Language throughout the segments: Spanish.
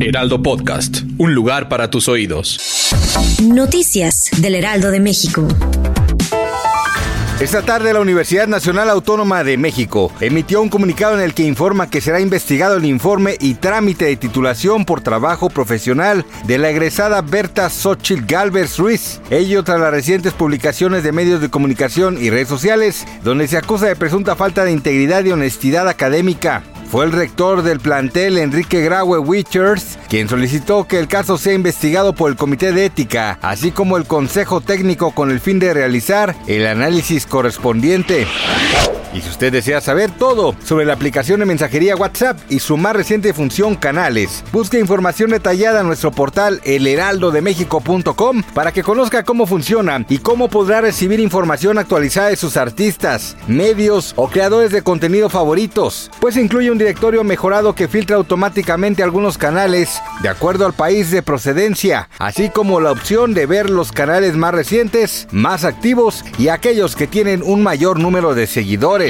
Heraldo Podcast, un lugar para tus oídos. Noticias del Heraldo de México. Esta tarde la Universidad Nacional Autónoma de México emitió un comunicado en el que informa que será investigado el informe y trámite de titulación por trabajo profesional de la egresada Berta Xochitl Galvez Ruiz, ello tras las recientes publicaciones de medios de comunicación y redes sociales, donde se acusa de presunta falta de integridad y honestidad académica. Fue el rector del plantel, Enrique Graue Wichers, quien solicitó que el caso sea investigado por el Comité de Ética, así como el Consejo Técnico con el fin de realizar el análisis correspondiente. Y si usted desea saber todo sobre la aplicación de mensajería WhatsApp y su más reciente función canales, busque información detallada en nuestro portal elheraldodemexico.com para que conozca cómo funciona y cómo podrá recibir información actualizada de sus artistas, medios o creadores de contenido favoritos, pues incluye un directorio mejorado que filtra automáticamente algunos canales de acuerdo al país de procedencia, así como la opción de ver los canales más recientes, más activos y aquellos que tienen un mayor número de seguidores.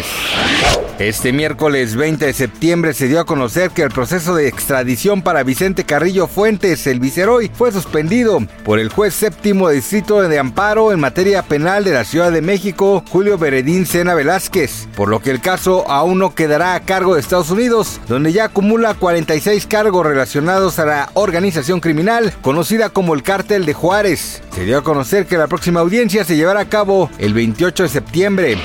Este miércoles 20 de septiembre se dio a conocer que el proceso de extradición para Vicente Carrillo Fuentes, el viceroy, fue suspendido por el juez séptimo distrito de amparo en materia penal de la Ciudad de México, Julio Beredín Sena Velázquez, por lo que el caso aún no quedará a cargo de Estados Unidos, donde ya acumula 46 cargos relacionados a la organización criminal conocida como el Cártel de Juárez. Se dio a conocer que la próxima audiencia se llevará a cabo el 28 de septiembre.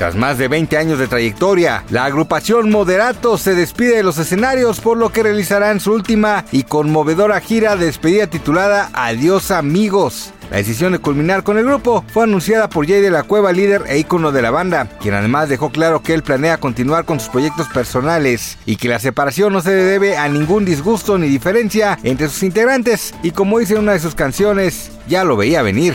Tras más de 20 años de trayectoria, la agrupación Moderato se despide de los escenarios por lo que realizarán su última y conmovedora gira de despedida titulada Adiós amigos. La decisión de culminar con el grupo fue anunciada por Jay de la Cueva, líder e ícono de la banda, quien además dejó claro que él planea continuar con sus proyectos personales y que la separación no se debe a ningún disgusto ni diferencia entre sus integrantes y como dice una de sus canciones, ya lo veía venir.